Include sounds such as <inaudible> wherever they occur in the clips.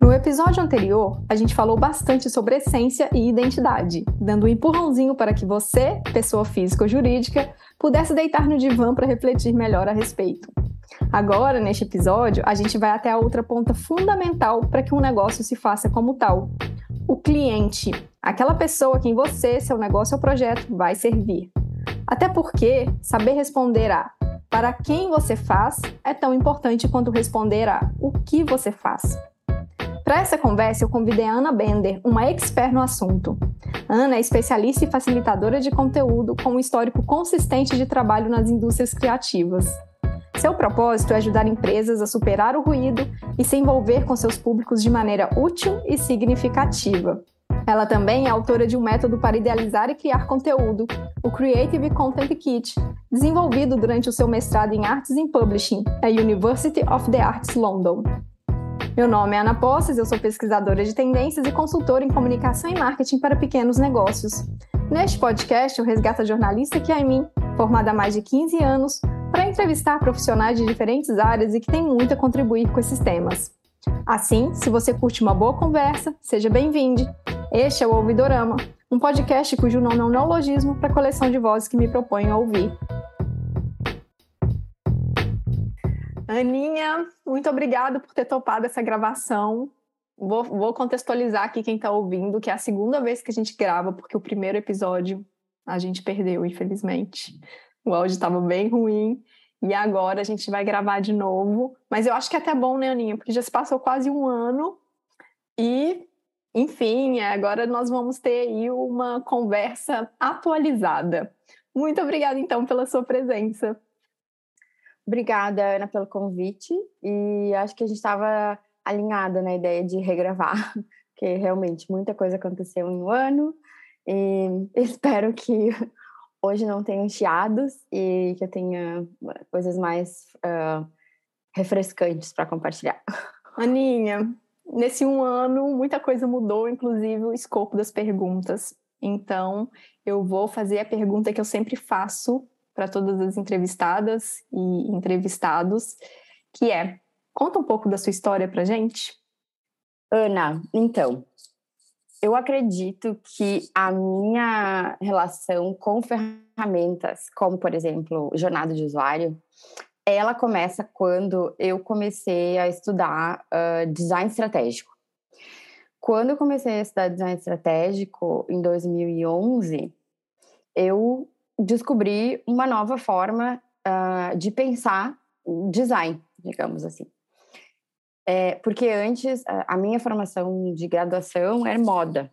No episódio anterior, a gente falou bastante sobre essência e identidade, dando um empurrãozinho para que você, pessoa física ou jurídica, pudesse deitar no divã para refletir melhor a respeito. Agora, neste episódio, a gente vai até a outra ponta fundamental para que um negócio se faça como tal: o cliente, aquela pessoa a quem você, seu negócio ou projeto vai servir. Até porque saber responder a para quem você faz é tão importante quanto responder a o que você faz. Para essa conversa, eu convidei a Ana Bender, uma expert no assunto. Ana é especialista e facilitadora de conteúdo com um histórico consistente de trabalho nas indústrias criativas. Seu propósito é ajudar empresas a superar o ruído e se envolver com seus públicos de maneira útil e significativa. Ela também é autora de um método para idealizar e criar conteúdo, o Creative Content Kit, desenvolvido durante o seu mestrado em Artes em Publishing na University of the Arts London. Meu nome é Ana Posses, eu sou pesquisadora de tendências e consultora em comunicação e marketing para pequenos negócios. Neste podcast, eu resgato a jornalista que é em mim, formada há mais de 15 anos, para entrevistar profissionais de diferentes áreas e que têm muito a contribuir com esses temas. Assim, se você curte uma boa conversa, seja bem-vindo. Este é o Ouvidorama, um podcast cujo nome é um neologismo para a coleção de vozes que me proponho a ouvir. Aninha, muito obrigada por ter topado essa gravação. Vou, vou contextualizar aqui quem está ouvindo, que é a segunda vez que a gente grava, porque o primeiro episódio a gente perdeu, infelizmente. O áudio estava bem ruim. E agora a gente vai gravar de novo. Mas eu acho que é até bom, né, Aninha? Porque já se passou quase um ano. E enfim, agora nós vamos ter aí uma conversa atualizada. Muito obrigada, então, pela sua presença. Obrigada, Ana, pelo convite. E acho que a gente estava alinhada na ideia de regravar, <laughs> porque realmente muita coisa aconteceu em um ano. E <laughs> espero que hoje não tenham chiados e que eu tenha coisas mais uh, refrescantes para compartilhar. <laughs> Aninha, nesse um ano, muita coisa mudou, inclusive o escopo das perguntas. Então, eu vou fazer a pergunta que eu sempre faço para todas as entrevistadas e entrevistados, que é: conta um pouco da sua história para gente. Ana, então, eu acredito que a minha relação com ferramentas, como por exemplo, jornada de usuário, ela começa quando eu comecei a estudar uh, design estratégico. Quando eu comecei a estudar design estratégico, em 2011, eu descobri uma nova forma uh, de pensar design, digamos assim. É, porque antes, a minha formação de graduação era moda.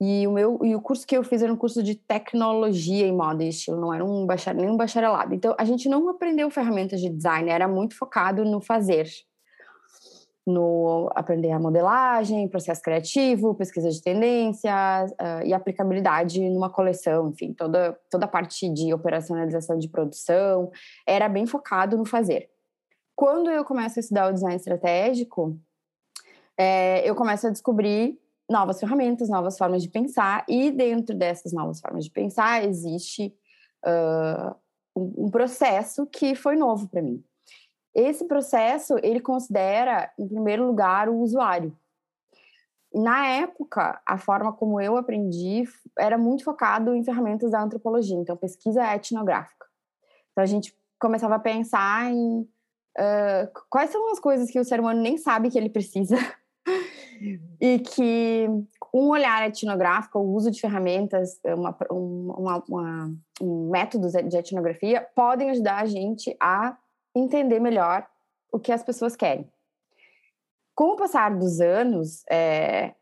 E o meu e o curso que eu fiz era um curso de tecnologia em moda e estilo, não era um bacharel, nem um bacharelado. Então a gente não aprendeu ferramentas de design, era muito focado no fazer, no aprender a modelagem, processo criativo, pesquisa de tendências uh, e aplicabilidade numa coleção, enfim, toda toda a parte de operacionalização de produção era bem focado no fazer. Quando eu começo a estudar o design estratégico, é, eu começo a descobrir novas ferramentas, novas formas de pensar, e dentro dessas novas formas de pensar existe uh, um, um processo que foi novo para mim. Esse processo ele considera, em primeiro lugar, o usuário. Na época, a forma como eu aprendi era muito focado em ferramentas da antropologia, então pesquisa etnográfica. Então a gente começava a pensar em uh, quais são as coisas que o ser humano nem sabe que ele precisa <laughs> e que um olhar etnográfico, o uso de ferramentas, uma, uma, uma, um métodos de etnografia podem ajudar a gente a entender melhor o que as pessoas querem. Com o passar dos anos, é,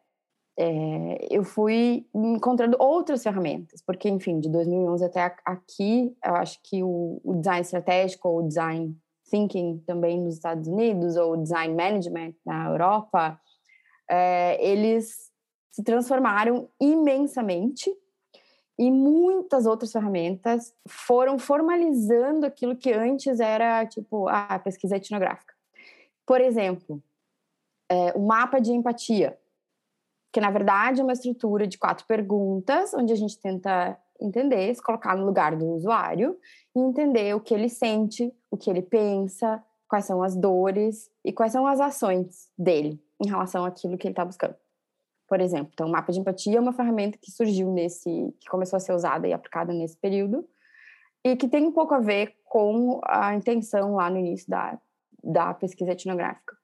é, eu fui encontrando outras ferramentas, porque, enfim, de 2011 até aqui, eu acho que o, o design estratégico ou o design thinking também nos Estados Unidos, ou design management na Europa, é, eles se transformaram imensamente e muitas outras ferramentas foram formalizando aquilo que antes era tipo a pesquisa etnográfica. Por exemplo, é, o mapa de empatia, que na verdade é uma estrutura de quatro perguntas, onde a gente tenta entender, se colocar no lugar do usuário e entender o que ele sente, o que ele pensa, quais são as dores e quais são as ações dele em relação àquilo que ele está buscando. Por exemplo, então, o mapa de empatia é uma ferramenta que surgiu nesse, que começou a ser usada e aplicada nesse período, e que tem um pouco a ver com a intenção lá no início da, da pesquisa etnográfica.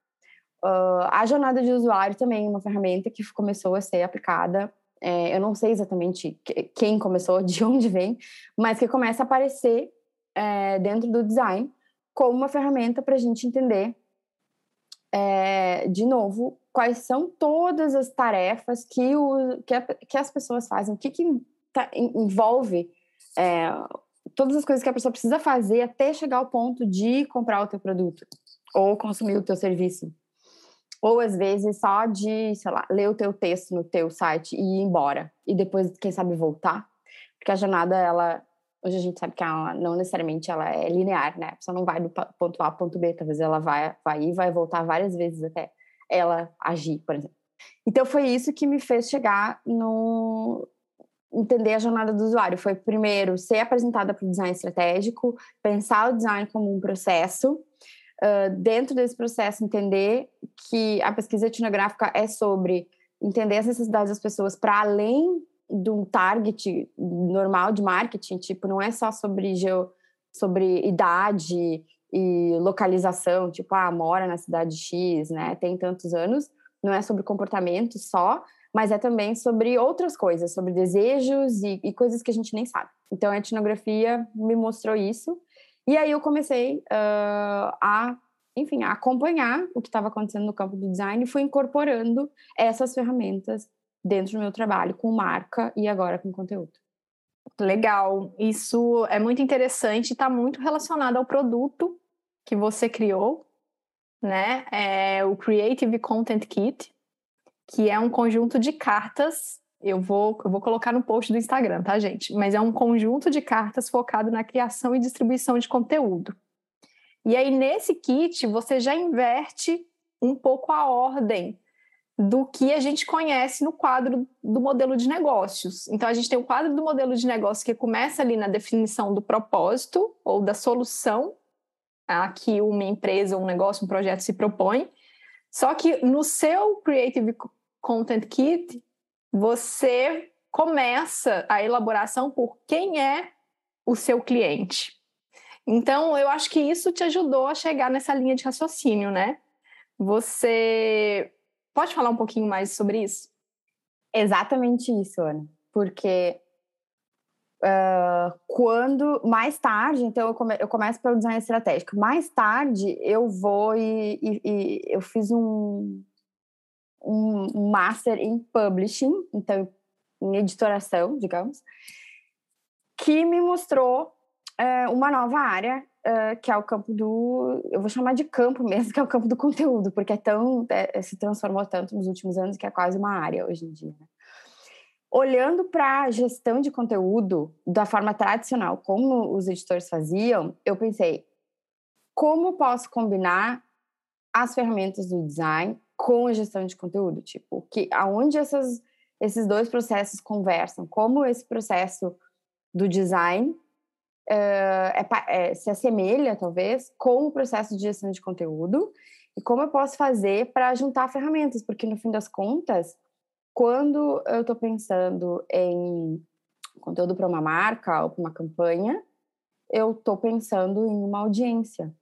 Uh, a jornada de usuário também é uma ferramenta que começou a ser aplicada. É, eu não sei exatamente quem começou, <laughs> de onde vem, mas que começa a aparecer é, dentro do design como uma ferramenta para a gente entender, é, de novo, quais são todas as tarefas que, o, que, a, que as pessoas fazem, o que, que tá, envolve é, todas as coisas que a pessoa precisa fazer até chegar ao ponto de comprar o teu produto ou consumir o teu serviço. Ou às vezes só de, sei lá, ler o teu texto no teu site e ir embora. E depois, quem sabe, voltar. Porque a jornada, ela. Hoje a gente sabe que ela não necessariamente ela é linear, né? A pessoa não vai do ponto A ao ponto B, talvez ela vai, vai e vai voltar várias vezes até ela agir, por exemplo. Então foi isso que me fez chegar no entender a jornada do usuário. Foi primeiro ser apresentada para o design estratégico, pensar o design como um processo uh, dentro desse processo, entender que a pesquisa etnográfica é sobre entender as necessidades das pessoas para além do target normal de marketing, tipo, não é só sobre, geo, sobre idade e localização, tipo, ah, mora na cidade X, né, tem tantos anos, não é sobre comportamento só, mas é também sobre outras coisas, sobre desejos e, e coisas que a gente nem sabe. Então, a etnografia me mostrou isso, e aí eu comecei uh, a, enfim, a acompanhar o que estava acontecendo no campo do design e fui incorporando essas ferramentas dentro do meu trabalho, com marca e agora com conteúdo. Legal, isso é muito interessante, está muito relacionado ao produto que você criou, né? É o Creative Content Kit, que é um conjunto de cartas eu vou, eu vou colocar no post do Instagram, tá, gente? Mas é um conjunto de cartas focado na criação e distribuição de conteúdo. E aí, nesse kit, você já inverte um pouco a ordem do que a gente conhece no quadro do modelo de negócios. Então, a gente tem o quadro do modelo de negócio que começa ali na definição do propósito ou da solução a que uma empresa, um negócio, um projeto se propõe. Só que no seu Creative Content Kit, você começa a elaboração por quem é o seu cliente. Então, eu acho que isso te ajudou a chegar nessa linha de raciocínio, né? Você pode falar um pouquinho mais sobre isso? Exatamente isso, Ana. Porque uh, quando mais tarde, então eu, come, eu começo pelo design estratégico. Mais tarde eu vou e, e, e eu fiz um, um master em publishing, então em editoração, digamos, que me mostrou uh, uma nova área, uh, que é o campo do, eu vou chamar de campo <laughs> mesmo, que é o campo do conteúdo, porque é tão, é, se transformou tanto nos últimos anos que é quase uma área hoje em dia. Né? Olhando para a gestão de conteúdo da forma tradicional, como os editores faziam, eu pensei, como posso combinar as ferramentas do design com a gestão de conteúdo, tipo, que aonde essas, esses dois processos conversam, como esse processo do design é, é, se assemelha, talvez, com o processo de gestão de conteúdo e como eu posso fazer para juntar ferramentas, porque no fim das contas, quando eu estou pensando em conteúdo para uma marca ou para uma campanha, eu estou pensando em uma audiência.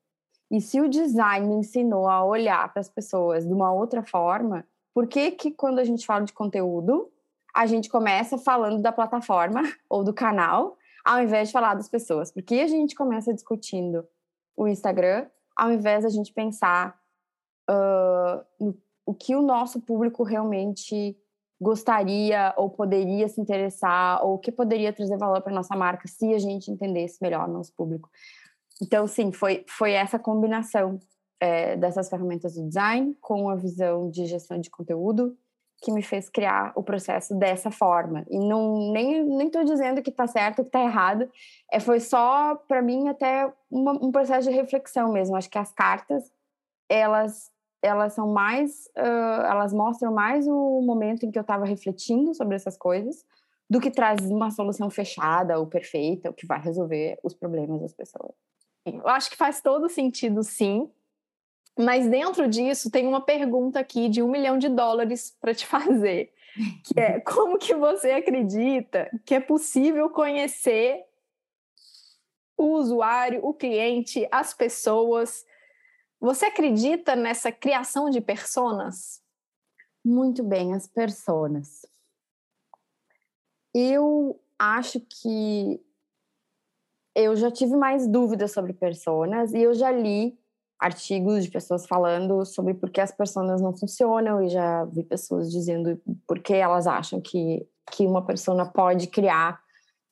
E se o design me ensinou a olhar para as pessoas de uma outra forma, por que que quando a gente fala de conteúdo, a gente começa falando da plataforma <laughs> ou do canal, ao invés de falar das pessoas? Por que a gente começa discutindo o Instagram, ao invés da gente pensar uh, no, o que o nosso público realmente gostaria ou poderia se interessar, ou o que poderia trazer valor para nossa marca se a gente entendesse melhor o nosso público. Então, sim, foi, foi essa combinação é, dessas ferramentas do design com a visão de gestão de conteúdo que me fez criar o processo dessa forma. E não nem nem estou dizendo que está certo, que está errado. É foi só para mim até uma, um processo de reflexão mesmo. Acho que as cartas elas elas são mais uh, elas mostram mais o momento em que eu estava refletindo sobre essas coisas do que traz uma solução fechada ou perfeita, o que vai resolver os problemas das pessoas. Eu acho que faz todo sentido, sim. Mas dentro disso tem uma pergunta aqui de um milhão de dólares para te <laughs> fazer, que é <laughs> como que você acredita que é possível conhecer o usuário, o cliente, as pessoas? Você acredita nessa criação de personas? Muito bem, as personas. Eu acho que eu já tive mais dúvidas sobre personas e eu já li artigos de pessoas falando sobre por que as pessoas não funcionam e já vi pessoas dizendo por que elas acham que, que uma pessoa pode criar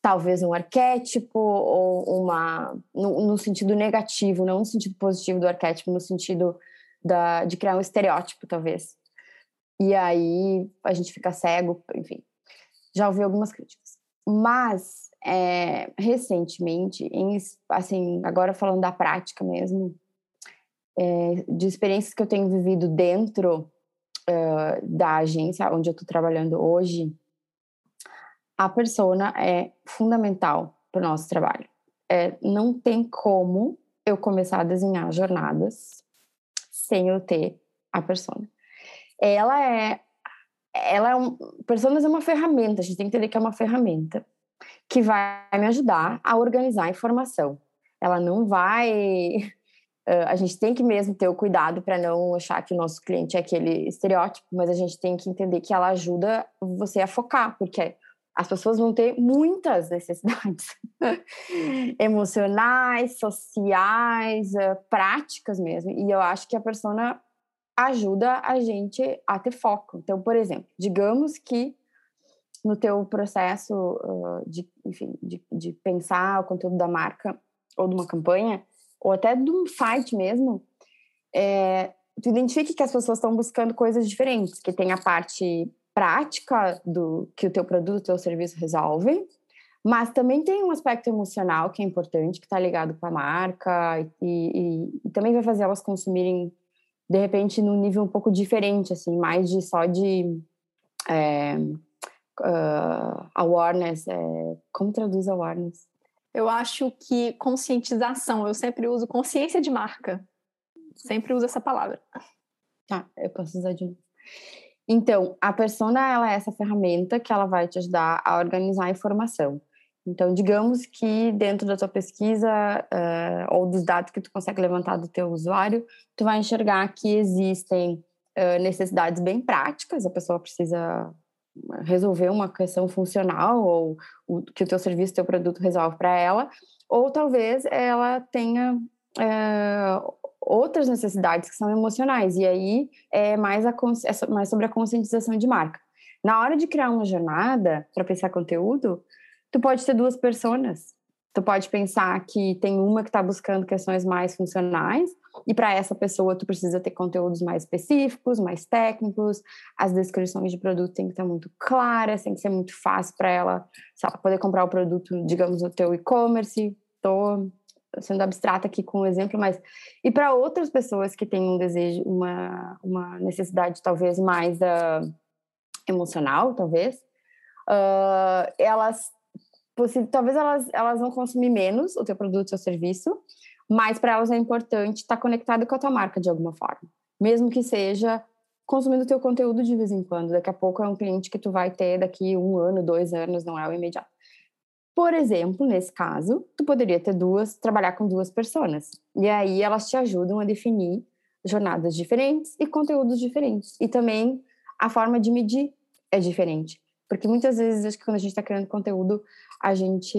talvez um arquétipo ou uma no, no, sentido negativo, não no sentido positivo do arquétipo, no sentido da, de criar um estereótipo, talvez. E aí a gente fica cego, enfim. Já ouvi algumas críticas. Mas é, recentemente, em, assim, agora falando da prática mesmo, é, de experiências que eu tenho vivido dentro uh, da agência onde eu estou trabalhando hoje, a persona é fundamental para o nosso trabalho. É, não tem como eu começar a desenhar jornadas sem eu ter a persona. Ela é, ela é um, personas é uma ferramenta. A gente tem que entender que é uma ferramenta que vai me ajudar a organizar a informação. Ela não vai Uh, a gente tem que mesmo ter o cuidado para não achar que o nosso cliente é aquele estereótipo, mas a gente tem que entender que ela ajuda você a focar, porque as pessoas vão ter muitas necessidades <laughs> emocionais, sociais, uh, práticas mesmo. E eu acho que a persona ajuda a gente a ter foco. Então, por exemplo, digamos que no teu processo uh, de, enfim, de, de pensar o conteúdo da marca ou de uma campanha, ou até de um site mesmo, é, tu identifique que as pessoas estão buscando coisas diferentes, que tem a parte prática do que o teu produto, o teu serviço resolve, mas também tem um aspecto emocional que é importante, que está ligado com a marca e, e, e, também vai fazer elas consumirem de repente num nível um pouco diferente, assim, mais de só de é, uh, awareness, é, como traduz awareness? Eu acho que conscientização, eu sempre uso consciência de marca. Sempre uso essa palavra. Tá, eu posso usar de novo. Então, a persona ela é essa ferramenta que ela vai te ajudar a organizar a informação. Então, digamos que dentro da tua pesquisa uh, ou dos dados que tu consegue levantar do teu usuário, tu vai enxergar que existem uh, necessidades bem práticas. A pessoa precisa resolver uma questão funcional ou o, que o teu serviço, teu produto resolve para ela, ou talvez ela tenha é, outras necessidades que são emocionais e aí é mais, a, é mais sobre a conscientização de marca. Na hora de criar uma jornada para pensar conteúdo, tu pode ter duas personas. Tu pode pensar que tem uma que está buscando questões mais funcionais e para essa pessoa, tu precisa ter conteúdos mais específicos, mais técnicos. As descrições de produto têm que estar muito claras, tem que ser muito fácil para ela, ela poder comprar o produto, digamos, no teu e-commerce. Estou sendo abstrata aqui com um exemplo, mas e para outras pessoas que têm um desejo, uma, uma necessidade talvez mais uh, emocional, talvez, uh, elas talvez elas, elas vão consumir menos o teu produto ou serviço, mas para elas é importante estar tá conectado com a tua marca de alguma forma, mesmo que seja consumindo teu conteúdo de vez em quando. Daqui a pouco é um cliente que tu vai ter daqui um ano, dois anos, não é o imediato. Por exemplo, nesse caso, tu poderia ter duas, trabalhar com duas pessoas. E aí elas te ajudam a definir jornadas diferentes e conteúdos diferentes. E também a forma de medir é diferente. Porque muitas vezes, acho que quando a gente está criando conteúdo, a gente,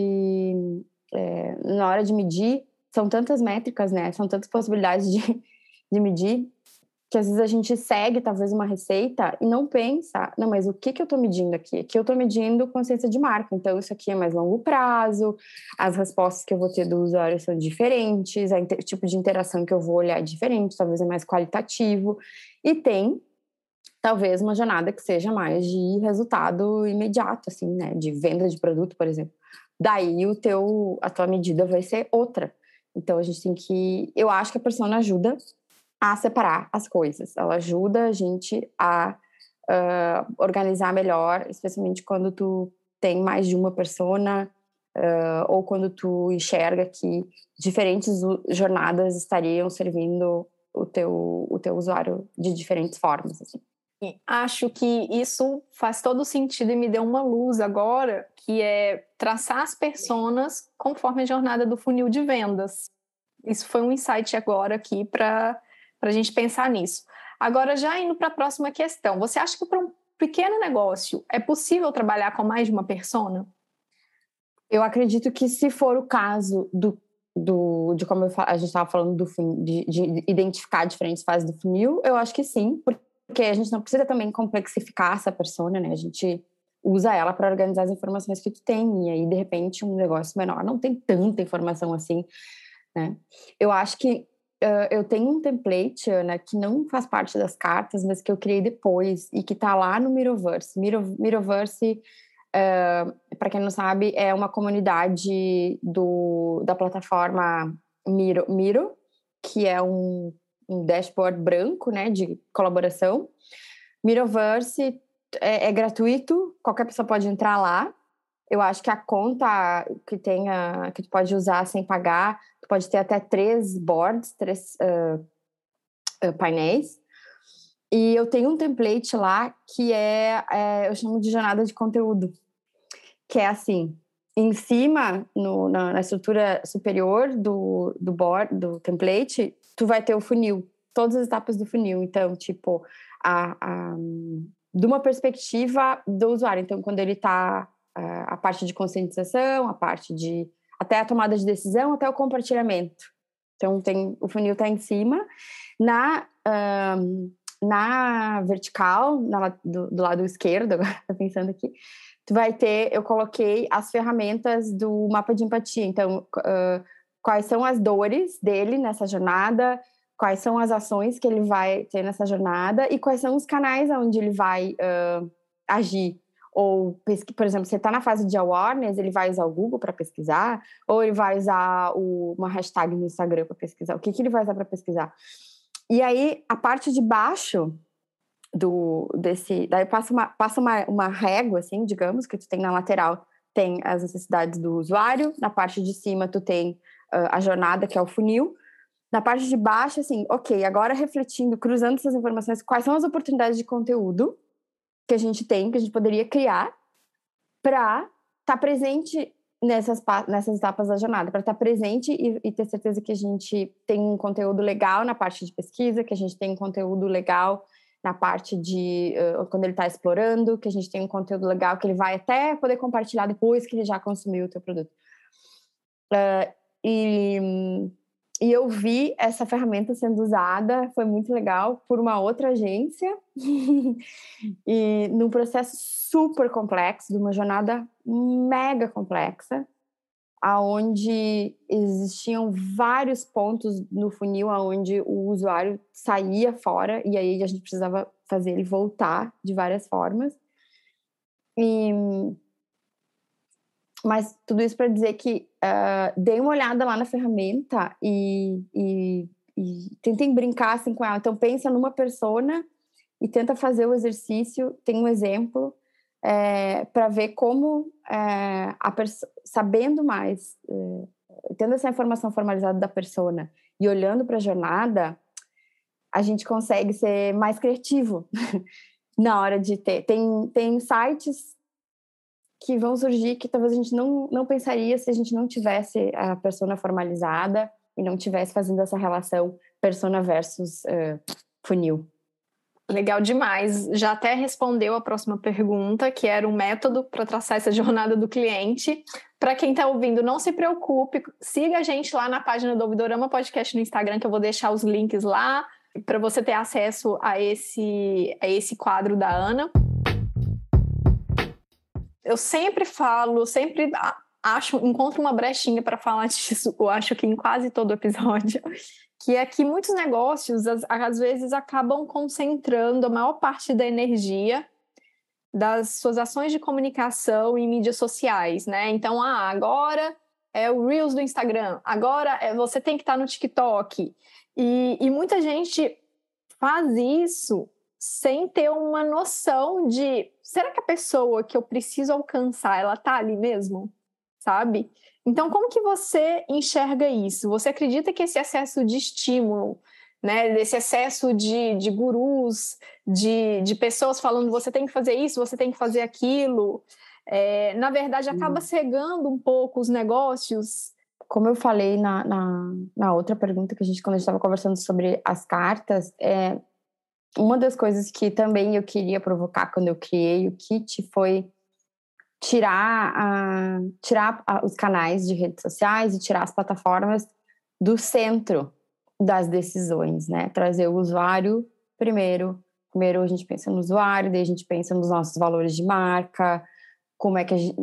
é, na hora de medir, são tantas métricas, né? São tantas possibilidades de, <laughs> de medir que às vezes a gente segue talvez uma receita e não pensa, não, mas o que, que eu estou medindo aqui? Aqui eu estou medindo consciência de marca, então isso aqui é mais longo prazo, as respostas que eu vou ter do usuário são diferentes, o tipo de interação que eu vou olhar é diferente, talvez é mais qualitativo, e tem talvez uma jornada que seja mais de resultado imediato, assim, né, de venda de produto, por exemplo. Daí o teu, a tua medida vai ser outra. Então a gente tem que. Eu acho que a persona ajuda a separar as coisas. Ela ajuda a gente a uh, organizar melhor, especialmente quando tu tem mais de uma persona uh, ou quando tu enxerga que diferentes jornadas estariam servindo o teu, o teu usuário de diferentes formas. Assim. Acho que isso faz todo sentido e me deu uma luz agora, que é traçar as personas conforme a jornada do funil de vendas. Isso foi um insight agora aqui para a gente pensar nisso. Agora, já indo para a próxima questão, você acha que para um pequeno negócio é possível trabalhar com mais de uma persona? Eu acredito que se for o caso do, do de como a gente estava falando do de, de identificar diferentes fases do funil, eu acho que sim, porque a gente não precisa também complexificar essa persona, né? A gente usa ela para organizar as informações que tu tem e aí de repente um negócio menor não tem tanta informação assim, né? Eu acho que uh, eu tenho um template, Ana, que não faz parte das cartas, mas que eu criei depois e que está lá no Miroverse. Miro, Miroverse Uh, para quem não sabe, é uma comunidade do, da plataforma Miro, Miro que é um, um dashboard branco né, de colaboração. Miroverse é, é, gratuito, qualquer pessoa pode entrar lá. Eu acho que a conta que tenha, que tu pode usar sem pagar, tu pode ter até três boards, três uh, uh, painéis. E eu tenho um template lá que é, é, eu chamo de jornada de conteúdo, que é assim, em cima, no, na, na, estrutura superior do, do board, do template, tu vai ter o funil, todas as etapas do funil. Então, tipo, a, a, de uma perspectiva do usuário. Então, quando ele está a, parte de conscientização, a parte de até a tomada de decisão, até o compartilhamento. Então, tem, o funil está em cima. Na um, na vertical, na, do, do, lado esquerdo, <laughs> agora tô pensando aqui, tu vai ter, eu coloquei as ferramentas do mapa de empatia. Então, uh, quais são as dores dele nessa jornada, quais são as ações que ele vai ter nessa jornada e quais são os canais onde ele vai uh, agir. Ou, por exemplo, você está na fase de awareness, ele vai usar o Google para pesquisar, ou ele vai usar o, uma hashtag no Instagram para pesquisar. O que, que ele vai usar para pesquisar? E aí, a parte de baixo do desse. Daí passa uma, passa uma, uma régua, assim, digamos, que tu tem na lateral, tem as necessidades do usuário, na parte de cima tu tem a jornada, que é o funil. Na parte de baixo, assim, ok, agora refletindo, cruzando essas informações, quais são as oportunidades de conteúdo que a gente tem, que a gente poderia criar para estar tá presente nessas, nessas etapas da jornada, para estar presente e, e, ter certeza que a gente tem um conteúdo legal na parte de pesquisa, que a gente tem um conteúdo legal na parte de uh, quando ele está explorando, que a gente tem um conteúdo legal que ele vai até poder compartilhar depois que ele já consumiu o teu produto. Uh, e, e eu vi essa ferramenta sendo usada, foi muito legal, por uma outra agência, <laughs> e num processo super complexo, de uma jornada mega complexa, aonde existiam vários pontos no funil aonde o usuário saía fora e aí a gente precisava fazer ele voltar de várias formas. E mas tudo isso para dizer que uh, dei uma olhada lá na ferramenta e, e, e tentem brincar assim com ela. Então pensa numa persona e tenta fazer o exercício. Tem um exemplo é, para ver como é, sabendo mais, é, tendo essa informação formalizada da persona e olhando para a jornada, a gente consegue ser mais criativo <laughs> na hora de ter. Tem, tem sites que vão surgir que talvez a gente não, não pensaria se a gente não tivesse a persona formalizada e não tivesse fazendo essa relação persona versus uh, funil. Legal demais. Já até respondeu a próxima pergunta, que era um método para traçar essa <laughs> jornada do cliente. Para quem está ouvindo, não se preocupe, siga a gente lá na página do Ouvidorama Podcast no Instagram, que eu vou deixar os links lá para você ter acesso a esse, a esse quadro da Ana. Eu sempre falo, sempre acho, encontro uma brechinha para falar <laughs> disso, eu acho que em quase todo episódio, <laughs> que é que muitos negócios, às, às vezes, acabam concentrando a maior parte da energia das suas ações de comunicação em mídias sociais, né? Então, ah, agora é o Reels do Instagram, agora é, você tem que estar no TikTok. E, e muita gente faz isso sem ter uma noção de será que a pessoa que eu preciso alcançar, ela tá ali mesmo? Sabe? Então, como que você enxerga isso? Você acredita que esse excesso de estímulo né? Desse excesso de, de gurus, de, de pessoas falando você tem que fazer isso, você tem que fazer aquilo. É, na verdade, acaba cegando um pouco os negócios. Como eu falei na, na, na outra pergunta que a gente, quando a gente estava conversando sobre as cartas, é, uma das coisas que também eu queria provocar quando eu criei o kit foi tirar, a, tirar os canais de redes sociais e tirar as plataformas do centro das decisões, né? Trazer o usuário primeiro. Primeiro a gente pensa no usuário, daí a gente pensa nos nossos valores de marca, como é que a gente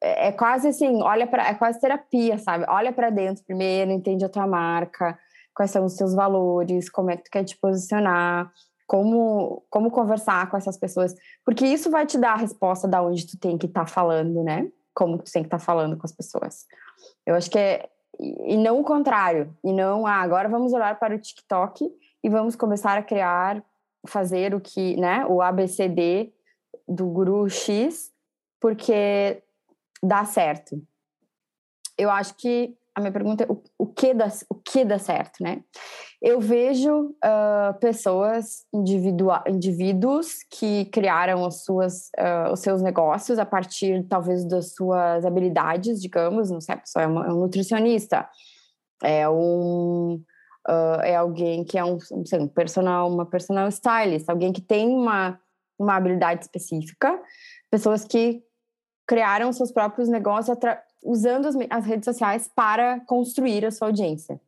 é quase assim, olha para é quase terapia, sabe? Olha para dentro primeiro, entende a tua marca, quais são os teus valores, como é que tu quer te posicionar, como como conversar com essas pessoas, porque isso vai te dar a resposta da onde tu tem que estar tá falando, né? Como tu tem que estar tá falando com as pessoas. Eu acho que é e não o contrário, e não ah, agora vamos olhar para o TikTok e vamos começar a criar, fazer o que, né, o ABCD do guru X, porque dá certo. Eu acho que a minha pergunta é o, o, que, dá, o que dá certo, né? Eu vejo uh, pessoas, indivíduos que criaram as suas, uh, os seus negócios a partir, talvez, das suas habilidades, digamos, não sei, a pessoa é, uma, é um nutricionista, é um... Uh, é alguém que é um, sei, um personal, uma personal stylist, alguém que tem uma, uma habilidade específica, pessoas que criaram seus próprios negócios usando as, as redes sociais para construir a sua audiência.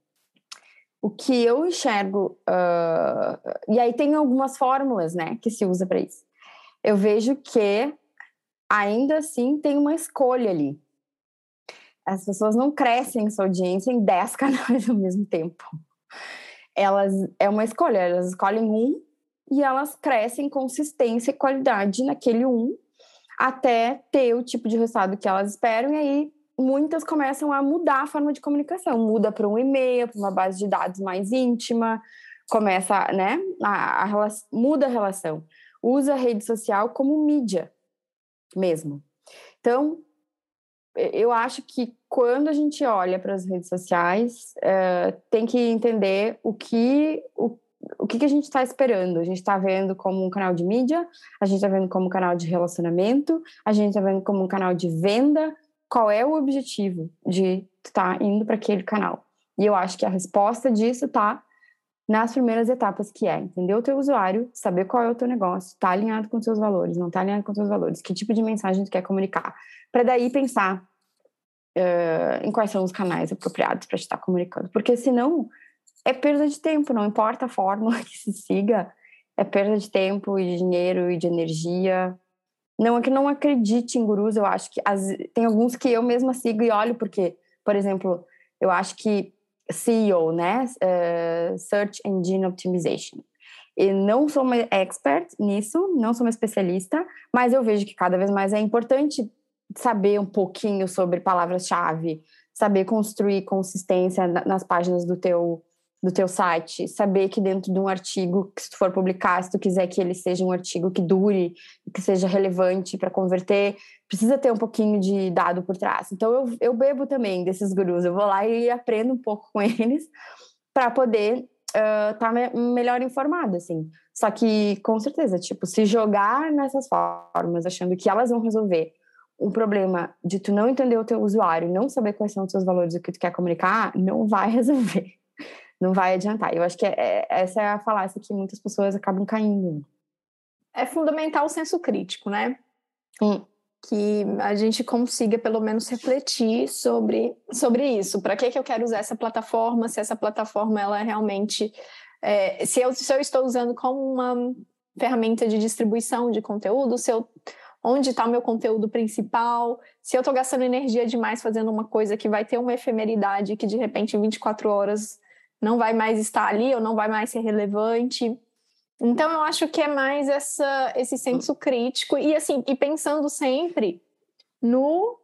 O que eu enxergo, uh, e aí tem algumas fórmulas, né, que se usa para isso. Eu vejo que ainda assim tem uma escolha ali. As pessoas não crescem sua audiência em 10 <laughs> canais ao mesmo tempo. Elas é uma escolha, elas escolhem um e elas crescem consistência e qualidade naquele um até ter o tipo de resultado que elas esperam e aí muitas começam a mudar a forma de comunicação, muda para um e-mail, para uma base de dados mais íntima, começa, né, a, a, muda a relação, usa a rede social como mídia mesmo. Então, eu acho que quando a gente olha para as redes sociais, uh, tem que entender o que o, o que, que a gente está esperando. A gente está vendo como um canal de mídia, a gente está vendo como um canal de relacionamento, a gente está vendo como um canal de venda, qual é o objetivo de estar tá indo para aquele canal. E eu acho que a resposta disso está nas primeiras etapas, que é entender o teu usuário, saber qual é o teu negócio, está alinhado com os seus valores, não está alinhado com os seus valores, que tipo de mensagem tu quer comunicar, para daí pensar uh, em quais são os canais apropriados para estar comunicando, porque senão é perda de tempo, não importa a fórmula <laughs> que se siga, é perda de tempo e de dinheiro e de energia, não é que não acredite em gurus, eu acho que as, tem alguns que eu mesma sigo e olho, porque, por exemplo, eu acho que CEO, né? Uh, Search Engine Optimization. Eu não sou uma expert nisso, não sou uma especialista, mas eu vejo que cada vez mais é importante saber um pouquinho sobre palavras-chave, saber construir consistência nas páginas do teu do teu site, saber que dentro de um artigo que se tu for publicar, se tu quiser que ele seja um artigo que dure, que seja relevante para converter, precisa ter um pouquinho de dado por trás. Então eu, eu bebo também desses gurus, eu vou lá e aprendo um pouco com <laughs> eles para poder estar uh, tá me melhor informada, assim. Só que, com certeza, tipo, se jogar nessas formas, achando que elas vão resolver um problema de tu não entender o teu usuário, não saber quais são os seus valores, o que tu quer comunicar, não vai <laughs> resolver não vai adiantar. Eu acho que é, é, essa é a falácia que muitas pessoas acabam caindo. É fundamental o senso crítico, né? Hum. Que a gente consiga pelo menos refletir sobre, sobre isso. Para que, que eu quero usar essa plataforma? Se essa plataforma ela realmente. É, se, eu, se eu estou usando como uma ferramenta de distribuição de conteúdo, se eu onde está o meu conteúdo principal, se eu estou gastando energia demais fazendo uma coisa que vai ter uma efemeridade que de repente em 24 horas não vai mais estar ali ou não vai mais ser relevante. Então eu acho que é mais essa, esse senso crítico e assim, e pensando sempre no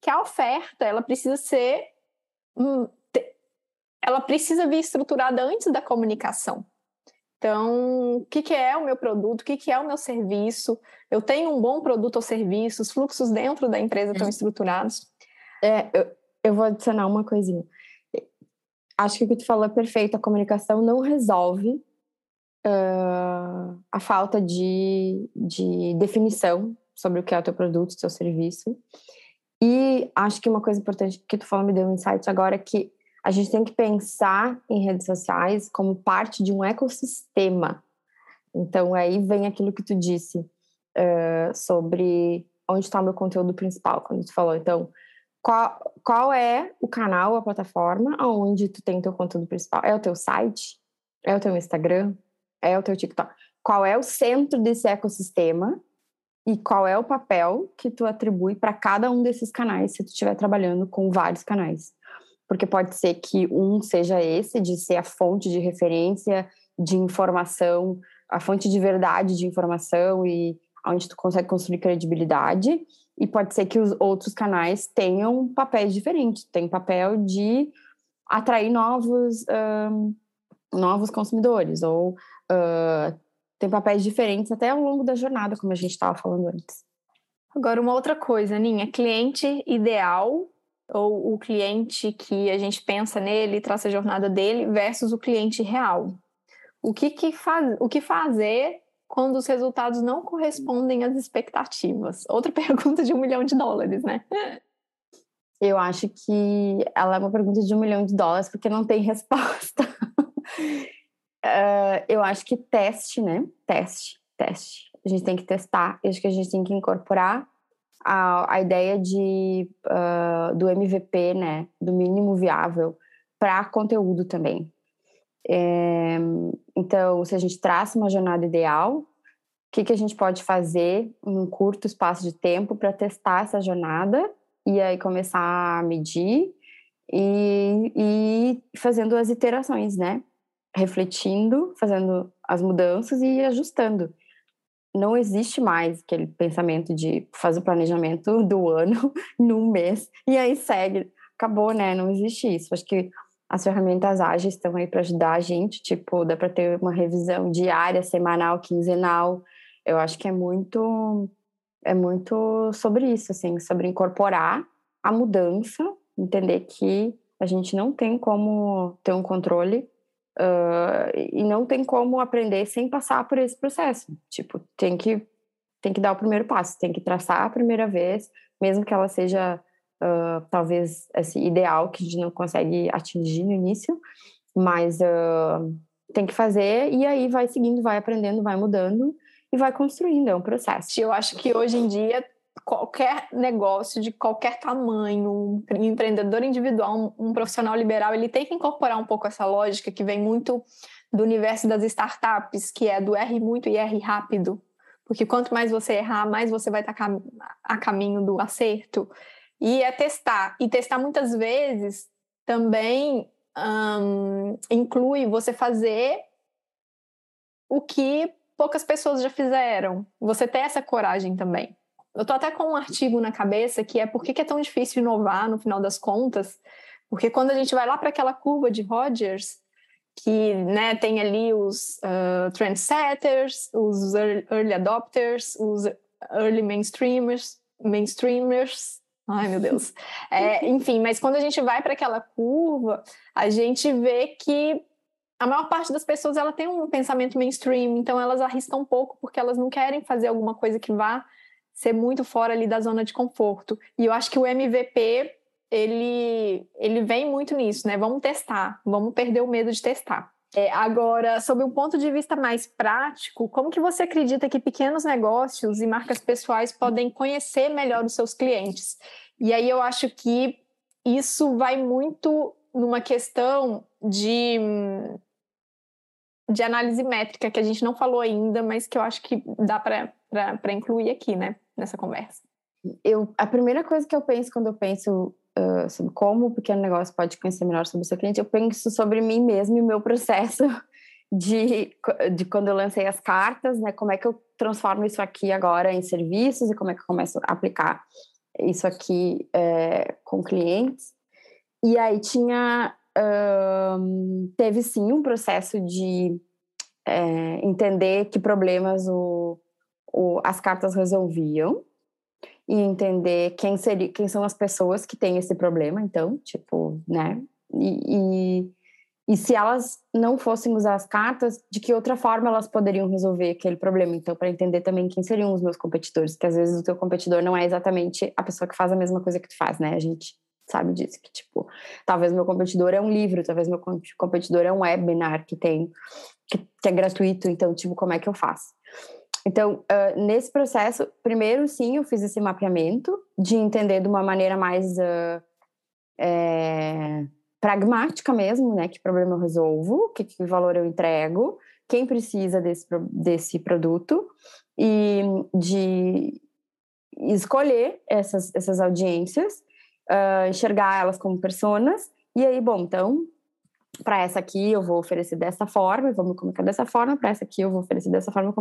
que a oferta, ela precisa ser hum, ela precisa vir estruturada antes da comunicação. Então, o que, que é o meu produto? O que, que é o meu serviço? Eu tenho um bom produto ou serviço? Os fluxos dentro da empresa estão estruturados? É, eu, eu vou adicionar uma coisinha acho que o que tu falou é perfeito. A comunicação não resolve uh, a falta de, de definição sobre o que é o teu produto, o teu serviço. E acho que uma coisa importante que tu falou me deu um insight agora é que a gente tem que pensar em redes sociais como parte de um ecossistema. Então aí vem aquilo que tu disse uh, sobre onde está o meu conteúdo principal, quando tu falou. Então, qual, qual é o canal, a plataforma onde tu tem teu conteúdo principal? É o teu site? É o teu Instagram? É o teu TikTok? Qual é o centro desse ecossistema e qual é o papel que tu atribui para cada um desses canais se tu estiver trabalhando com vários canais? Porque pode ser que um seja esse de ser a fonte de referência de informação, a fonte de verdade de informação e onde tu consegue construir credibilidade, e pode ser que os outros canais tenham papéis diferentes, tem papel de atrair novos, um, novos consumidores, ou uh, tem papéis diferentes até ao longo da jornada, como a gente estava falando antes. Agora, uma outra coisa, Ninha, cliente ideal ou o cliente que a gente pensa nele, traça a jornada dele, versus o cliente real. O que, que, faz, o que fazer quando os resultados não correspondem às expectativas? Outra <laughs> pergunta de um milhão de dólares, né? Eu acho que ela é uma pergunta de um milhão de dólares porque não tem <laughs> resposta. uh, eu acho que teste, né? Teste, teste. A gente tem que testar. Eu acho que a gente tem que incorporar a, a ideia de, uh, do MVP, né? Do mínimo viável para conteúdo também. É, então, se a gente traça uma jornada ideal, o que, que a gente pode fazer em um curto espaço de tempo para testar essa jornada e aí começar a medir e, e fazendo as iterações, né? Refletindo, fazendo as mudanças e ajustando. Não existe mais aquele pensamento de fazer o planejamento do ano <laughs> num mês e aí segue. Acabou, né? Não existe isso. Acho que as ferramentas ágeis estão aí para ajudar a gente, tipo, dá para ter uma revisão diária, semanal, quinzenal. Eu acho que é muito é muito sobre isso, assim, sobre incorporar a mudança, entender que a gente não tem como ter um controle uh, e não tem como aprender sem passar por esse processo. Tipo, tem que tem que dar o primeiro passo, tem que traçar a primeira vez, mesmo que ela seja uh, talvez esse ideal que a gente não consegue atingir no início, mas uh, tem que fazer e aí vai seguindo, vai aprendendo, vai mudando e vai construindo, é um processo. Eu acho que hoje em dia qualquer negócio de qualquer tamanho, um empreendedor individual, um, um profissional liberal, ele tem que incorporar um pouco essa lógica que vem muito do universo das startups, que é do R muito e R rápido, porque quanto mais você errar, mais você vai estar a caminho do acerto. E é testar. E testar muitas vezes também inclui você fazer o que poucas pessoas já fizeram. Você ter essa coragem também. Eu tô até com um artigo na cabeça que é por que é tão difícil inovar no final das contas. Porque quando a gente vai lá para aquela curva de Rogers, que né, tem ali os uh, trendsetters, os early adopters, os early mainstreamers, mainstreamers Ai, meu Deus. <laughs> É, enfim, mas quando a gente vai para aquela curva, a gente vê que a maior parte das pessoas ela tem um pensamento mainstream, então elas arriscam um pouco porque elas não querem fazer alguma coisa que vá ser muito fora ali da zona de conforto. E eu acho que o MVP ele ele vem muito nisso, né? Vamos testar, vamos perder o medo de testar. É, agora, sob um ponto de vista mais prático, como que você acredita que pequenos negócios e marcas pessoais podem conhecer melhor os seus clientes? E aí eu acho que isso vai muito numa questão de, de análise métrica, que a gente não falou ainda, mas que eu acho que dá para incluir aqui, né, nessa conversa. Eu, a primeira coisa que eu penso quando eu penso uh, sobre como o pequeno negócio pode conhecer melhor sobre o seu cliente, eu penso sobre mim mesmo e meu processo <laughs> de, de quando eu lancei as cartas, né? Como é que eu transformo isso aqui agora em serviços e como é que eu começo a aplicar isso aqui é, com clientes. E aí tinha teve sim um processo de é, entender que problemas o, o, as cartas resolviam e entender quem seria, quem são as pessoas que têm esse problema, então, tipo, né? E, e E se elas não fossem usar as cartas, de que outra forma elas poderiam resolver aquele problema? Então, para entender também quem seriam os meus competidores, que às vezes o teu competidor não é exatamente a pessoa que faz a mesma coisa que tu faz, né? A gente sabe disso, que tipo, talvez meu competidor é um livro, talvez meu competidor é um webinar que tem, que, que é gratuito, então, tipo, como é que eu faço? Então, uh, nesse processo, primeiro, sim, eu fiz esse mapeamento de entender de uma maneira mais... Uh, é pragmática mesmo, né? Que problema eu resolvo, que, que valor eu entrego, quem precisa desse, desse produto e de escolher essas, essas audiências, uh, enxergar elas como personas e aí, bom, então para essa aqui eu vou oferecer dessa forma, vou me comunicar dessa forma, para essa aqui eu vou oferecer dessa forma,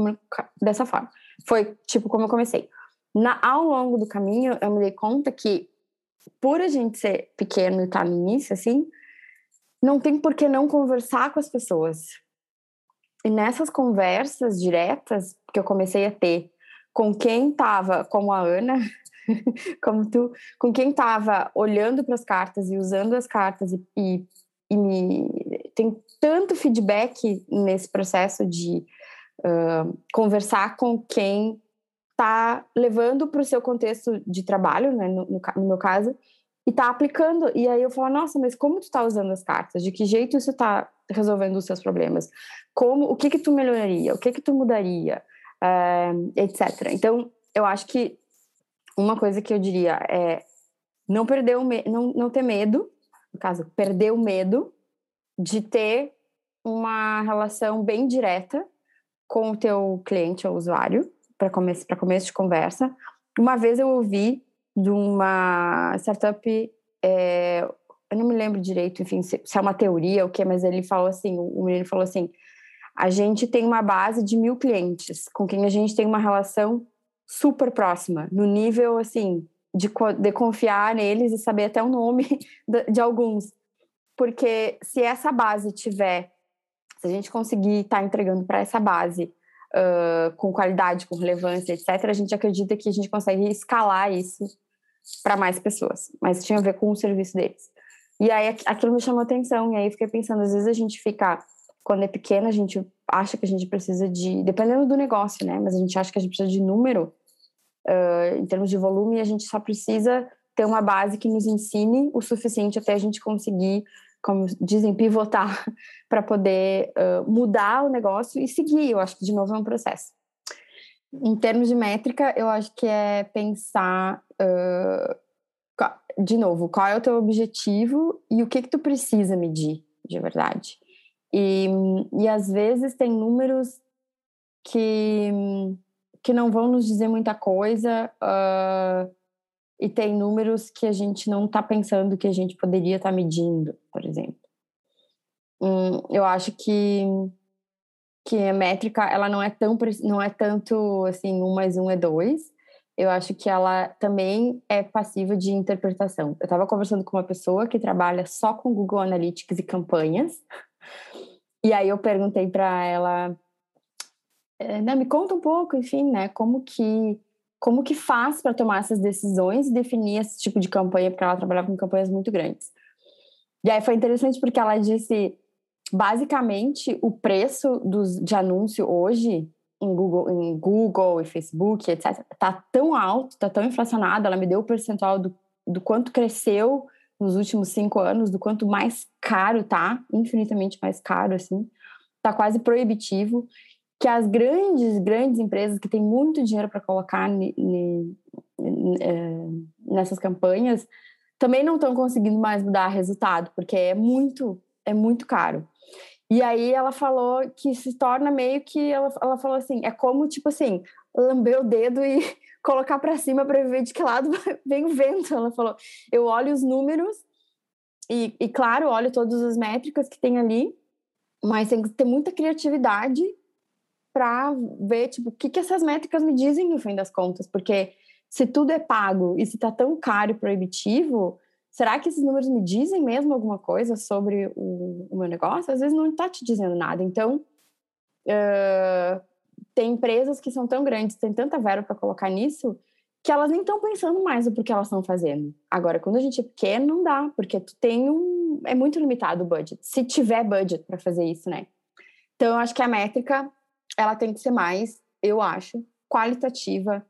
dessa forma. Foi tipo como eu comecei. Na, ao longo do caminho, eu me dei conta que por a gente ser pequeno e estar tá no início, assim, não tem por que não conversar com as pessoas. E nessas conversas diretas que eu comecei a ter com quem estava, como a Ana, <laughs> como tu, com quem estava olhando para as cartas e usando as cartas e, e, e, me tem tanto feedback nesse processo de uh, conversar com quem está levando para o seu contexto de trabalho, né, no, no, meu caso, e está aplicando. E aí eu falo, nossa, mas como tu está usando as cartas? De que jeito isso está resolvendo os seus problemas? Como, o que que tu melhoraria? O que que tu mudaria? Uh, etc. Então, eu acho que uma coisa que eu diria é não perder o não, não ter medo, no caso, perder o medo de ter uma relação bem direta com o teu cliente ou usuário, para começo, começo de conversa. Uma vez eu ouvi de uma startup, é, eu não me lembro direito, enfim, se, se, é uma teoria ou o que, mas ele falou assim, o menino falou assim, a gente tem uma base de mil clientes com quem a gente tem uma relação super próxima, no nível, assim, de, de confiar neles e saber até o nome <laughs> de, alguns. Porque se essa base tiver, se a gente conseguir estar tá entregando para essa base uh, com qualidade, com relevância, etc., a gente acredita que a gente consegue escalar isso para mais pessoas, mas tinha a ver com o serviço deles. E aí aquilo me chamou atenção, e aí fiquei pensando, às vezes a gente fica, quando é pequena, a gente acha que a gente precisa de, dependendo do negócio, né, mas a gente acha que a gente precisa de número, uh, em termos de volume, a gente só precisa ter uma base que nos ensine o suficiente até a gente conseguir como dizem, pivotar <laughs> para poder uh, mudar o negócio e seguir. Eu acho que, de novo, é um processo. Em termos de métrica, eu acho que é pensar, uh, de novo, qual é o teu objetivo e o que que tu precisa medir, de verdade. E, e às vezes tem números que, que não vão nos dizer muita coisa, uh, e tem números que a gente não está pensando que a gente poderia estar tá medindo, por exemplo. Hum, eu acho que que a métrica ela não é tão não é tanto assim um mais um é dois. Eu acho que ela também é passiva de interpretação. Eu estava conversando com uma pessoa que trabalha só com Google Analytics e campanhas, <laughs> e aí eu perguntei para ela, né, me conta um pouco, enfim, né, como que como que faz para tomar essas decisões e definir esse tipo de campanha, porque ela trabalhava com campanhas muito grandes. E aí foi interessante porque ela disse, basicamente, o preço dos, de anúncio hoje em Google, em Google e Facebook, etc., está tão alto, está tão inflacionado. Ela me deu o percentual do, do quanto cresceu nos últimos cinco anos, do quanto mais caro tá, infinitamente mais caro, assim, tá quase proibitivo que as grandes, grandes empresas que têm muito dinheiro para colocar é, nessas campanhas também não estão conseguindo mais mudar resultado, porque é muito, é muito caro. E aí ela falou que se torna meio que ela, ela falou assim, é como tipo assim, lamber o dedo e <laughs> colocar para cima para ver de que lado <laughs> vem o vento. Ela falou, eu olho os números e, e claro, olho todas as métricas que tem ali, mas tem que ter muita criatividade para ver tipo o que, que essas métricas me dizem no fim das contas, porque se tudo é pago e se está tão caro e proibitivo, será que esses números me dizem mesmo alguma coisa sobre o, o meu negócio? Às vezes não está te dizendo nada. Então, uh, tem empresas que são tão grandes, tem tanta verba para colocar nisso, que elas nem estão pensando mais no que elas estão fazendo. Agora, quando a gente é pequeno, não dá, porque tu tem um. É muito limitado o budget. Se tiver budget para fazer isso, né? Então, eu acho que a métrica, ela tem que ser mais, eu acho, qualitativa.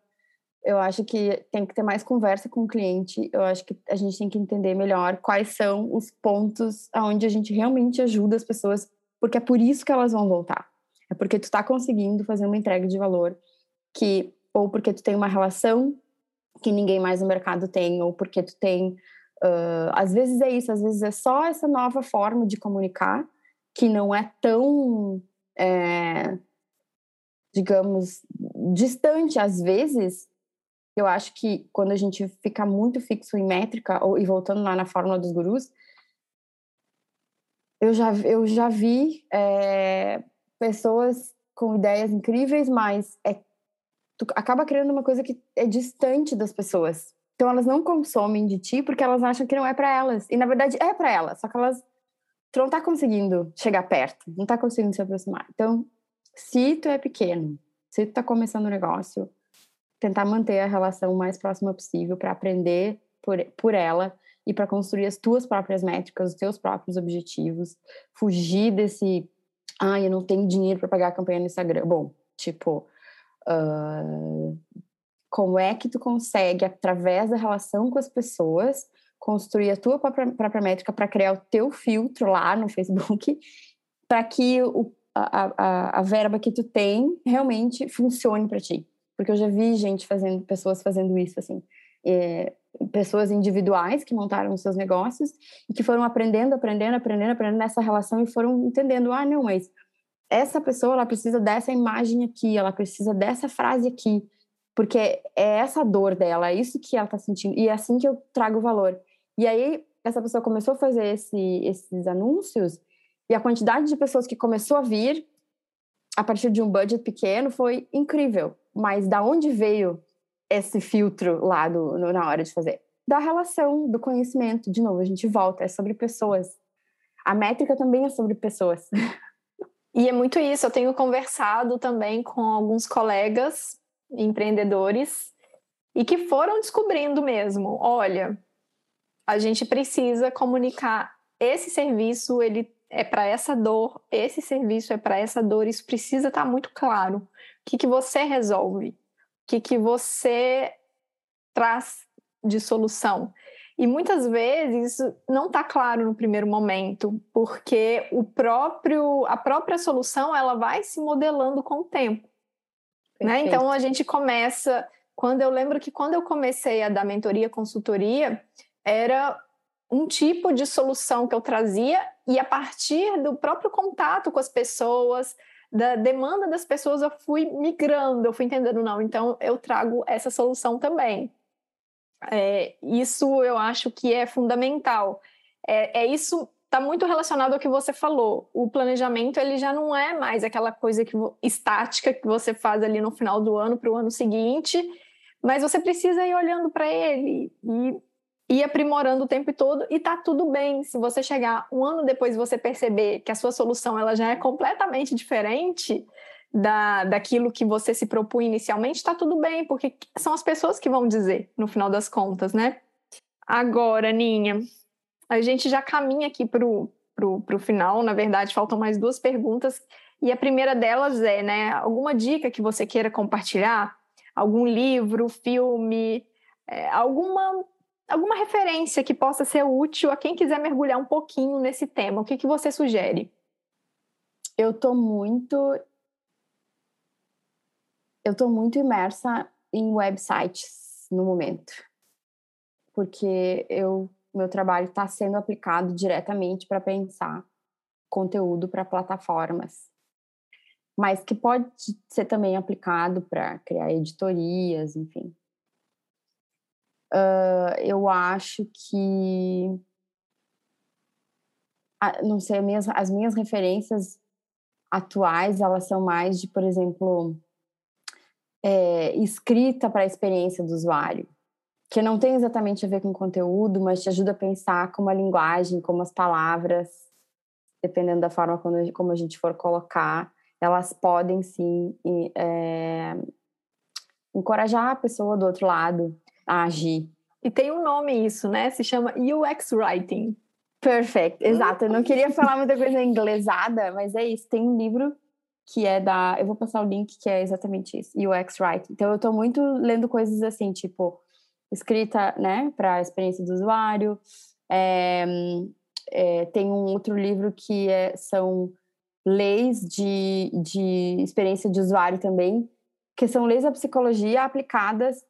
Eu acho que tem que ter mais conversa com o cliente. Eu acho que a gente tem que entender melhor quais são os pontos onde a gente realmente ajuda as pessoas, porque é por isso que elas vão voltar. É porque tu está conseguindo fazer uma entrega de valor que ou porque tu tem uma relação que ninguém mais no mercado tem, ou porque tu tem. Uh, às vezes é isso, às vezes é só essa nova forma de comunicar que não é tão, é, digamos, distante. Às vezes, eu acho que quando a gente fica muito fixo em métrica, ou, e voltando lá na fórmula dos gurus, eu já, eu já vi é, pessoas com ideias incríveis, mas é tu acaba criando uma coisa que é distante das pessoas. Então elas não consomem de ti porque elas acham que não é para elas. E na verdade é para elas, só que elas tu não tá conseguindo chegar perto, não tá conseguindo se aproximar. Então, se tu é pequeno, se tu tá começando um negócio, tentar manter a relação o mais próxima possível para aprender por, por ela e para construir as tuas próprias métricas, os teus próprios objetivos, fugir desse, ah, eu não tenho dinheiro para pagar a campanha no Instagram. Bom, tipo, Uh, como é que tu consegue, através da relação com as pessoas, construir a tua própria, própria métrica para criar o teu filtro lá no Facebook, <laughs> para que o, a, a, a, verba que tu tem realmente funcione para ti. Porque eu já vi gente fazendo, pessoas fazendo isso, assim. É, pessoas individuais que montaram os seus negócios e que foram aprendendo, aprendendo, aprendendo, aprendendo nessa relação e foram entendendo, ah, não, mas essa pessoa ela precisa dessa imagem aqui, ela precisa dessa frase aqui, porque é essa dor dela, é isso que ela está sentindo, e é assim que eu trago valor. E aí, essa pessoa começou a fazer esse, esses anúncios, e a quantidade de pessoas que começou a vir a partir de um budget pequeno foi incrível. Mas da onde veio esse filtro lá do, no, na hora de fazer? Da relação, do conhecimento. De novo, a gente volta, é sobre pessoas. A métrica também é sobre pessoas. E é muito isso. Eu tenho conversado também com alguns colegas empreendedores e que foram descobrindo mesmo. Olha, a gente precisa comunicar esse serviço, ele é para essa dor, esse serviço é para essa dor. Isso precisa estar tá muito claro. O que, que você resolve? O que, que você traz de solução? E muitas vezes isso não está claro no primeiro momento, porque o próprio, a própria solução ela vai se modelando com o tempo. Né? Então a gente começa. Quando eu lembro que quando eu comecei a dar mentoria, consultoria, era um tipo de solução que eu trazia, e a partir do próprio contato com as pessoas, da demanda das pessoas, eu fui migrando, eu fui entendendo, não, então eu trago essa solução também. É, isso eu acho que é fundamental. É, é isso está muito relacionado ao que você falou. O planejamento ele já não é mais aquela coisa que, estática que você faz ali no final do ano para o ano seguinte, mas você precisa ir olhando para ele e ir aprimorando o tempo todo e tá tudo bem. Se você chegar um ano depois e você perceber que a sua solução ela já é completamente diferente, da, daquilo que você se propunha inicialmente, está tudo bem, porque são as pessoas que vão dizer, no final das contas, né? Agora, Ninha, a gente já caminha aqui para o pro, pro final, na verdade, faltam mais duas perguntas, e a primeira delas é, né, alguma dica que você queira compartilhar? Algum livro, filme, é, alguma alguma referência que possa ser útil a quem quiser mergulhar um pouquinho nesse tema. O que, que você sugere? Eu estou muito eu estou muito imersa em websites no momento, porque eu meu trabalho está sendo aplicado diretamente para pensar conteúdo para plataformas, mas que pode ser também aplicado para criar editorias, enfim. Uh, eu acho que não sei, as minhas, as minhas referências atuais elas são mais de, por exemplo, é, escrita para a experiência do usuário, que não tem exatamente a ver com conteúdo, mas te ajuda a pensar como a linguagem, como as palavras, dependendo da forma como, como a gente for colocar, elas podem sim é, encorajar a pessoa do outro lado a agir. E tem um nome isso, né? Se chama UX Writing. Perfect, exato. Eu não queria falar muita coisa inglesada, mas é isso. Tem um livro que é da. Eu vou passar o link que é exatamente isso, UX Writing. Então eu tô muito lendo coisas assim, tipo, escrita, né, para a experiência do usuário. É, é, tem um outro livro que é, são leis de, de experiência de usuário também, que são leis da psicologia aplicadas,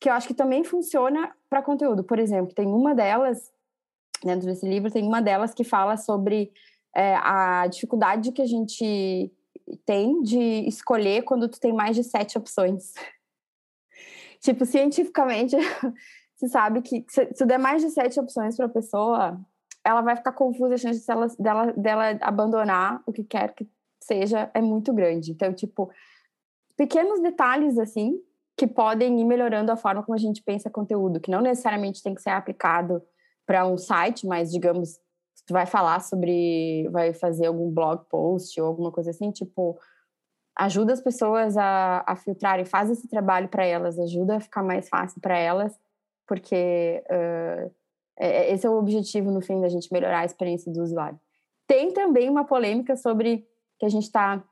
que eu acho que também funciona para conteúdo. Por exemplo, tem uma delas, dentro desse livro, tem uma delas que fala sobre é, a dificuldade que a gente tem de escolher quando tu tem mais de sete opções. <laughs> tipo, cientificamente, <laughs> se sabe que se, se der mais de sete opções para a pessoa, ela vai ficar confusa, a chance dela, dela, dela abandonar o que quer que seja é muito grande. Então, tipo, pequenos detalhes assim que podem ir melhorando a forma como a gente pensa conteúdo, que não necessariamente tem que ser aplicado para um site, mas digamos, tu vai falar sobre, vai fazer algum blog post ou alguma coisa assim, tipo, ajuda as pessoas a, a filtrarem, faz esse trabalho para elas, ajuda a ficar mais fácil para elas, porque uh, esse é o objetivo, no fim, da gente melhorar a experiência do usuário. Tem também uma polêmica sobre que a gente está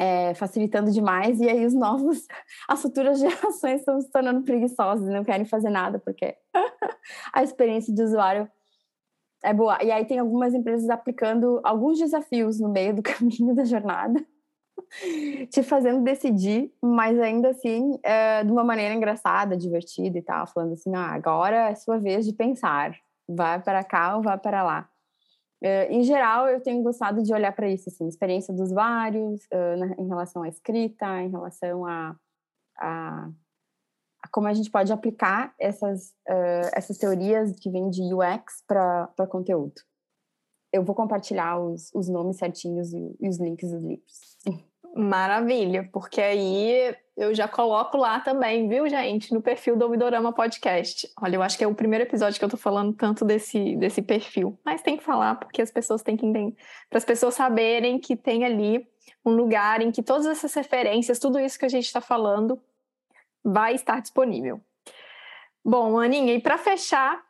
é, facilitando demais e aí os novos, <laughs> as futuras gerações estão se tornando preguiçosas não querem fazer nada porque <laughs> a experiência de usuário é boa. E aí tem algumas empresas aplicando alguns desafios no meio do <laughs> caminho da jornada, te fazendo decidir, mas ainda assim é, de uma maneira engraçada, divertida e tal, falando assim, ah, agora é sua vez de pensar, vai para cá ou vai para lá. É, em geral, eu tenho gostado de olhar para isso, assim, experiência dos vários, uh, em relação à escrita, em relação a, a como a gente pode aplicar essas, uh, essas teorias que vêm de UX para conteúdo. Eu vou compartilhar os, os nomes certinhos e, e os links dos livros. <laughs> Maravilha, porque aí eu já coloco lá também, viu, gente, no perfil do Ouvidorama Podcast. Olha, eu acho que é o primeiro episódio que eu tô falando tanto desse, desse perfil, mas tem que falar porque as pessoas têm que entender, para as pessoas saberem que tem ali um lugar em que todas essas referências, tudo isso que a gente está falando, vai estar disponível. Bom, Aninha, e para fechar,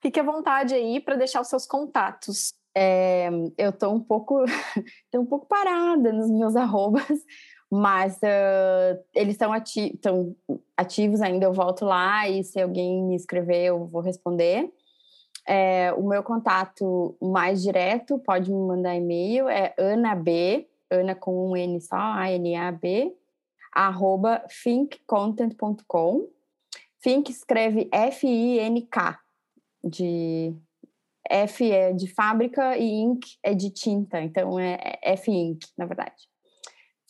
fique à vontade aí para deixar os seus contatos. É, eu estou um pouco, <laughs> tô um pouco parada nos meus <laughs> arrobas, mas uh, eles estão ati ativos ainda. Eu volto lá e se alguém me escrever, eu vou responder. É, o meu contato mais direto pode me mandar e-mail é anab, Ana com um N só, A-N-A-B, arroba thinkcontent.com. Think escreve F-I-N-K, de F é de fábrica e ink é de tinta, então é F ink, na verdade.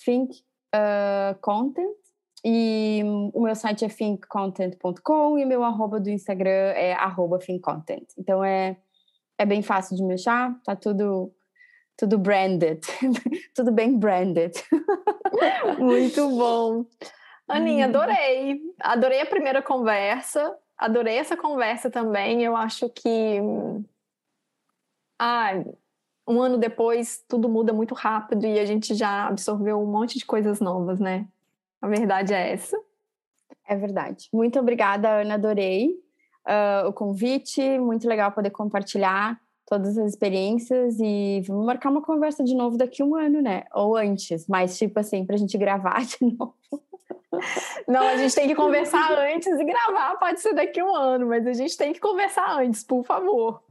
Think uh, Content e o meu site é thinkcontent.com e meu arroba do Instagram é arroba thinkcontent. Então é, é bem fácil de me achar, tá tudo tudo branded, <laughs> tudo bem branded. <laughs> Muito bom. Aninha, adorei. Adorei a primeira conversa. Adorei essa conversa também. Eu acho que ah, um ano depois tudo muda muito rápido e a gente já absorveu um monte de coisas novas, né? A verdade é essa. É verdade. Muito obrigada, Ana. Adorei uh, o convite. Muito legal poder compartilhar todas as experiências e vamos marcar uma conversa de novo daqui a um ano, né? Ou antes, mas tipo assim, pra gente gravar <laughs> de novo. Não, a gente tem que conversar antes e gravar pode ser daqui a um ano, mas a gente tem que conversar antes, por favor.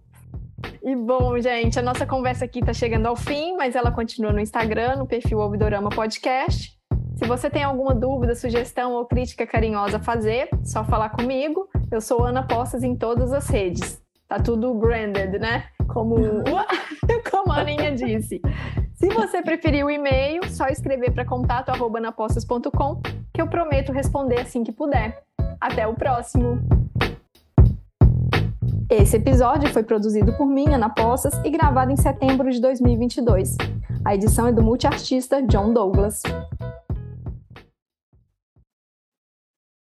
E bom, gente, a nossa conversa aqui está chegando ao fim, mas ela continua no Instagram, no perfil Ouvidorama Podcast. Se você tem alguma dúvida, sugestão ou crítica carinhosa a fazer, só falar comigo. Eu sou Ana Postas em todas as redes. Tá tudo branded, né? Como, <laughs> como a Aninha disse. Se você preferir o e-mail, só escrever para contato@anapostas.com, que eu prometo responder assim que puder. Até o próximo. Esse episódio foi produzido por mim, Ana Poças, e gravado em setembro de 2022. A edição é do multiartista John Douglas.